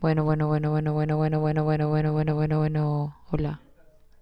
Bueno, bueno, bueno, bueno, bueno, bueno, bueno, bueno, bueno, bueno, bueno, bueno. Hola.